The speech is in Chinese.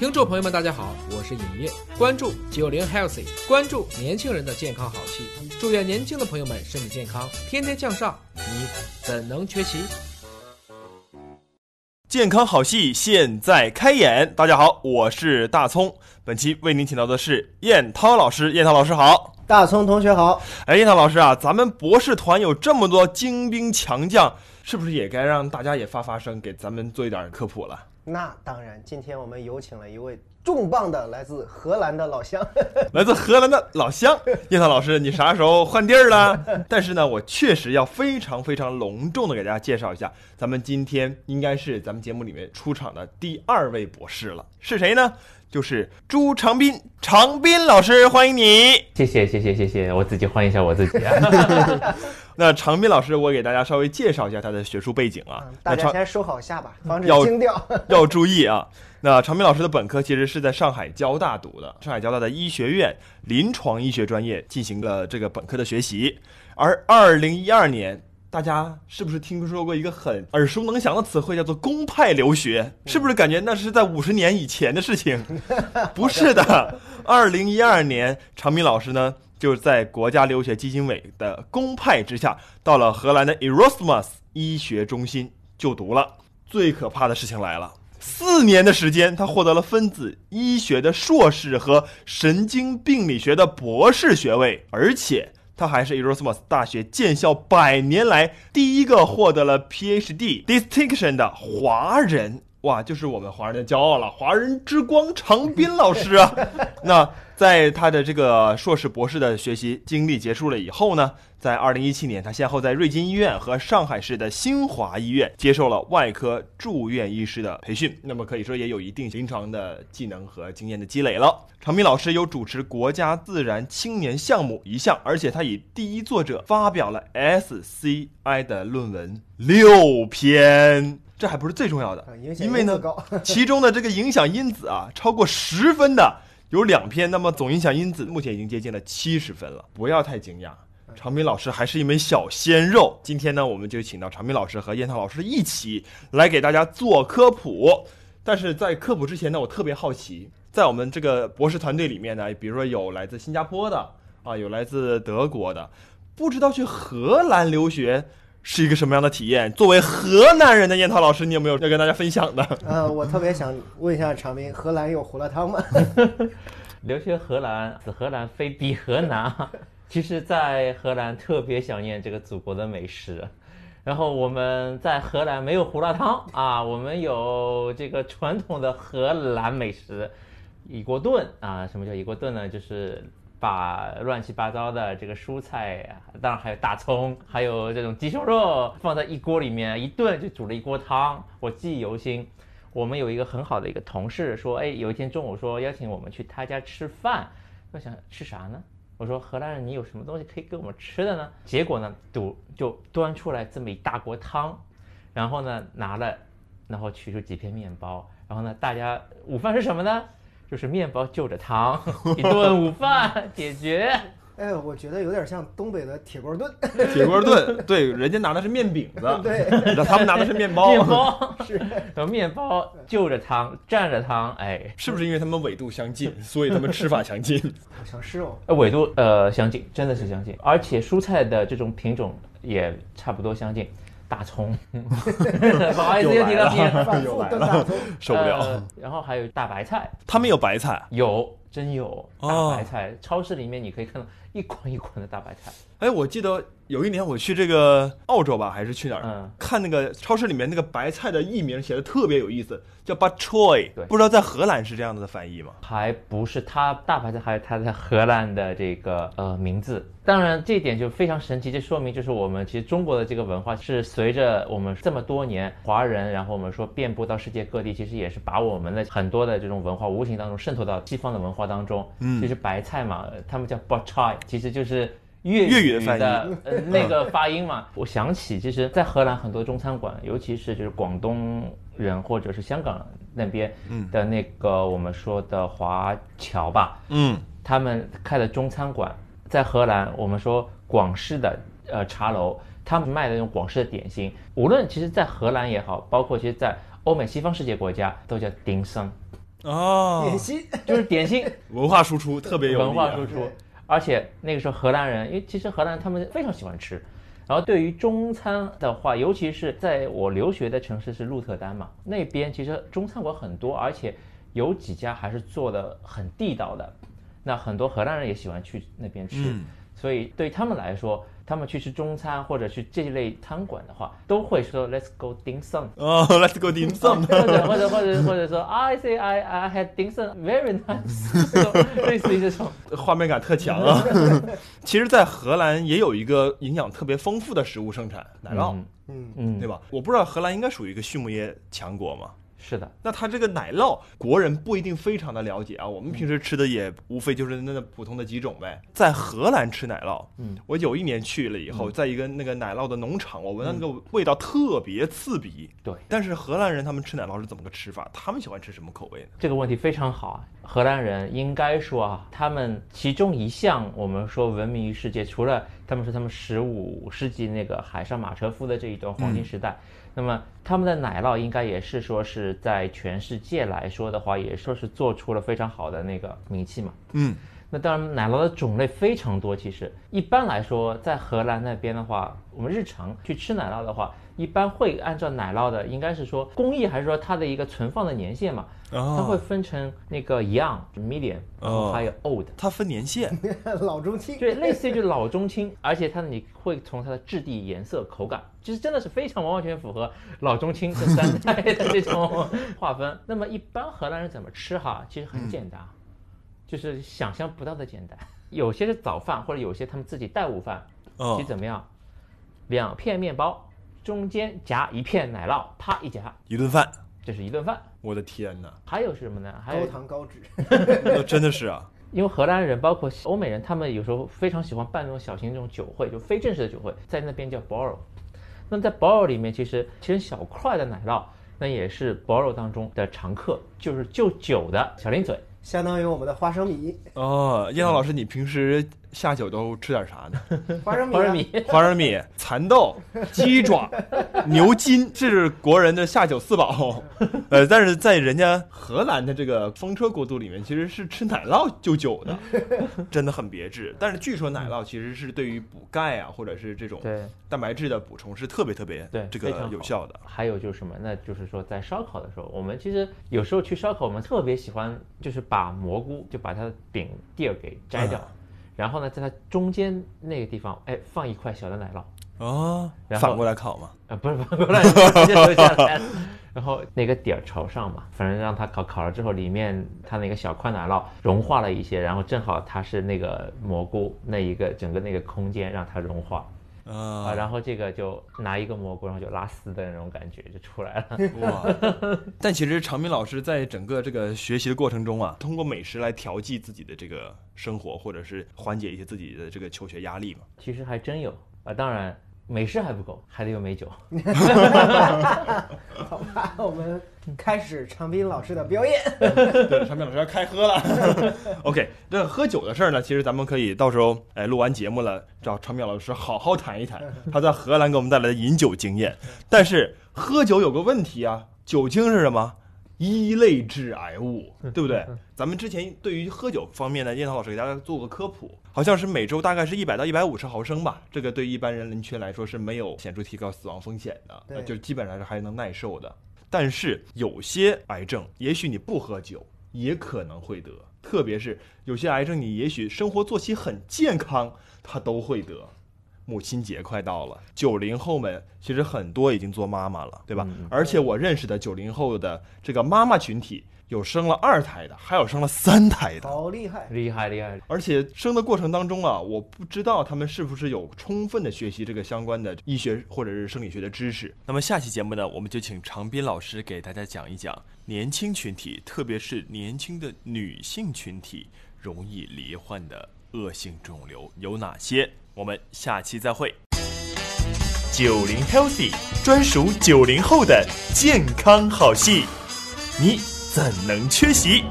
听众朋友们，大家好，我是尹烨，关注九零 healthy，关注年轻人的健康好戏，祝愿年轻的朋友们身体健康，天天向上，你怎能缺席？健康好戏现在开演，大家好，我是大葱，本期为您请到的是燕涛老师，燕涛老师好，大葱同学好，哎，燕涛老师啊，咱们博士团有这么多精兵强将，是不是也该让大家也发发声，给咱们做一点科普了？那当然，今天我们有请了一位重磅的来自荷兰的老乡，来自荷兰的老乡，叶涛老师，你啥时候换地儿了？但是呢，我确实要非常非常隆重的给大家介绍一下，咱们今天应该是咱们节目里面出场的第二位博士了，是谁呢？就是朱长斌，长斌老师，欢迎你。谢谢谢谢谢谢，我自己欢迎一下我自己啊。那长斌老师，我给大家稍微介绍一下他的学术背景啊。大家先收好下巴，防止惊掉。要注意啊。那长斌老师的本科其实是在上海交大读的，上海交大的医学院临床医学专业进行了这个本科的学习。而二零一二年，大家是不是听说过一个很耳熟能详的词汇，叫做公派留学？是不是感觉那是在五十年以前的事情？不是的，二零一二年，长明老师呢就在国家留学基金委的公派之下，到了荷兰的 Erasmus 医学中心就读了。最可怕的事情来了。四年的时间，他获得了分子医学的硕士和神经病理学的博士学位，而且他还是 Erasmus 大学建校百年来第一个获得了 PhD distinction 的华人。哇，就是我们华人的骄傲了，华人之光长斌老师啊！那在他的这个硕士、博士的学习经历结束了以后呢，在二零一七年，他先后在瑞金医院和上海市的新华医院接受了外科住院医师的培训，那么可以说也有一定临床的技能和经验的积累了。长斌老师有主持国家自然青年项目一项，而且他以第一作者发表了 SCI 的论文六篇。这还不是最重要的因为呢 其中的这个影响因子啊，超过十分的有两篇，那么总影响因子目前已经接近了七十分了。不要太惊讶，常斌老师还是一枚小鲜肉。今天呢，我们就请到常斌老师和燕涛老师一起来给大家做科普。但是在科普之前呢，我特别好奇，在我们这个博士团队里面呢，比如说有来自新加坡的啊，有来自德国的，不知道去荷兰留学是一个什么样的体验。作为河南人的燕涛老师，你有没有要跟大家分享的？呃，我特别想问一下长明，荷兰有胡辣汤吗？留学荷兰，此荷兰非彼荷兰啊。其实，在荷兰特别想念这个祖国的美食。然后我们在荷兰没有胡辣汤啊，我们有这个传统的荷兰美食，一锅炖啊。什么叫一锅炖呢？就是把乱七八糟的这个蔬菜，当然还有大葱，还有这种鸡胸肉放在一锅里面一炖，就煮了一锅汤。我记忆犹新。我们有一个很好的一个同事说，哎，有一天中午说邀请我们去他家吃饭，我想吃啥呢？我说荷兰人，你有什么东西可以给我们吃的呢？结果呢，赌就端出来这么一大锅汤，然后呢拿了，然后取出几片面包，然后呢大家午饭是什么呢？就是面包就着汤，一顿午饭 解决。哎，我觉得有点像东北的铁锅炖。铁锅炖，对，人家拿的是面饼子，对，他们拿的是面包，面包是，然后面包就着汤，蘸着汤，哎，是不是因为他们纬度相近，所以他们吃法相近？好像是哦。呃纬度呃相近，真的是相近，而且蔬菜的这种品种也差不多相近。大葱，不好意思又提到偏反复又来了。炖 大葱，受不了。呃然后还有大白菜，他们有白菜，有真有哦大白菜，超市里面你可以看到一捆一捆的大白菜。哎，我记得有一年我去这个澳洲吧，还是去哪儿？嗯看那个超市里面那个白菜的译名写的特别有意思，叫 bok choy，对不知道在荷兰是这样子的翻译吗？还不是它大白菜，还有它在荷兰的这个呃名字。当然，这一点就非常神奇，这说明就是我们其实中国的这个文化是随着我们这么多年华人，然后我们说遍布到世界各地，其实也是把我们的很多的这种文化无形当中渗透到西方的文化当中。嗯，其实白菜嘛，呃他们叫 bok choy，其实就是。粤粤语的 那个发音嘛，我想起，其实，在荷兰很多中餐馆，尤其是就是广东人或者是香港那边的那个我们说的华侨吧，嗯，他们开的中餐馆，在荷兰我们说广式的呃茶楼，他们卖的那种广式的点心，无论其实在荷兰也好，包括其实在欧美西方世界国家都叫 dim sum。哦。点，心，就是点心。文化输出特别有啊。文化输出，而且那个时候荷兰人，因为其实荷兰人他们非常喜欢吃。然后对于中餐的话，尤其是在我留学的城市是鹿特丹嘛，那边其实中餐馆很多，而且有几家还是做的很地道的。那很多荷兰人也喜欢去那边吃，嗯所以对他们来说，他们去吃中餐或者去这一类餐馆的话，都会说 Let's go dim sum。哦，Let's go dim sum。或者或者或者或者说 I say I I had dim sum very nice，类似于这种。画面感特强啊！其实，在荷兰也有一个营养特别丰富的食物生产，奶酪，嗯嗯，嗯，对？吧？我不知道荷兰应该属于一个畜牧业强国嘛？是的，那它这个奶酪，国人不一定非常的了解啊。我们平时吃的也无非就是那普通的几种呗。在荷兰吃奶酪，嗯，我有一年去了以后，在一个那个奶酪的农场，我闻到那个味道特别刺鼻。对，但是荷兰人他们吃奶酪是怎么个吃法？他们喜欢吃什么口味呢？这个问题非常好啊。荷兰人应该说啊，他们其中一项我们说闻名于世界，除了他们说他们十五世纪那个海上马车夫的这一段黄金时代，那么他们的奶酪应该也是说是在全世界来说的话，也说是做出了非常好的那个名气嘛。嗯，那当然，奶酪的种类非常多。其实一般来说，在荷兰那边的话，我们日常去吃奶酪的话，一般会按照奶酪的，应该是说工艺还是说它的一个存放的年限嘛，哦它会分成那个 young、medium，然后还有 old，它分年限。老中青，对，类似于就是老中青，而且它你会从它的质地、颜色、口感，其实真的是非常完完全符合老中青这三代的这种划分。那么一般荷兰人怎么吃哈？其实很简单，就是想象不到的简单。有些是早饭，或者有些他们自己带午饭，其哦实，怎么样？两片面包，中间夹一片奶酪，啪一夹，一顿饭，这是一顿饭。我的天哪，还有是什么呢？还有高糖高脂，那真的是啊。因为荷兰人包括欧美人，他们有时候非常喜欢办那种小型这种酒会，就非正式的酒会，在那边叫 borrow。那在 borrow 里面，其实切成小块的奶酪，那也是 borrow 当中的常客，就是就酒的小零嘴。相当于我们的花生米，哦，叶涛老师，你平时下酒都吃点啥呢？花生米、啊，花生米，花生米、蚕豆、鸡爪、牛筋，这是国人的下酒四宝。呃，但是在人家荷兰的这个风车国度里面，其实是吃奶酪就酒的，真的很别致。但是据说奶酪其实是对于补钙啊，或者是这种对蛋白质的补充是特别特别对，这个有效的。还有就是什么？那就是说，在烧烤的时候，我们其实有时候去烧烤，我们特别喜欢就是把蘑菇就把它的柄蒂儿给摘掉，嗯然后呢，在它中间那个地方，哎，放一块小的奶酪。哦，然后反过来烤嘛。啊，不是反过来，直接留下来。然后那个底儿朝上嘛，反正让它烤烤了之后，里面它那个小块奶酪融化了一些，然后正好它是那个蘑菇那一个整个那个空间让它融化啊，啊，然后这个就拿一个蘑菇，然后就拉丝的那种感觉就出来了。哇！但其实长明老师在整个这个学习的过程中啊，通过美食来调剂自己的这个生活，或者是缓解一些自己的这个求学压力嘛。其实还真有啊，当然美式还不够，还得有美酒。好吧，我们开始长斌老师的表演。对，长斌老师要开喝了。OK，这喝酒的事儿呢，其实咱们可以到时候哎录完节目了，找长斌老师好好谈一谈他在荷兰给我们带来的饮酒经验。但是喝酒有个问题啊，酒精是什么？一类致癌物，对不对？咱们之前对于喝酒方面呢，燕涛老师给大家做过科普，好像是每周大概是一百到一百五十毫升吧，这个对一般人人群来说是没有显著提高死亡风险的，呃就基本上是还能耐受的。但是有些癌症，也许你不喝酒也可能会得，特别是有些癌症，你也许生活作息很健康，它都会得。母亲节快到了，九零后们其实很多已经做妈妈了，对吧？嗯而且我认识的九零后的这个妈妈群体，有生了二胎的，还有生了三胎的。好厉害！厉害厉害！而且生的过程当中啊，我不知道他们是不是有充分的学习这个相关的医学或者是生理学的知识。那么下期节目呢，我们就请长斌老师给大家讲一讲年轻群体，特别是年轻的女性群体容易罹患的恶性肿瘤有哪些。我们下期再会。九零 Healthy 专属九零后的健康好戏，你怎能缺席？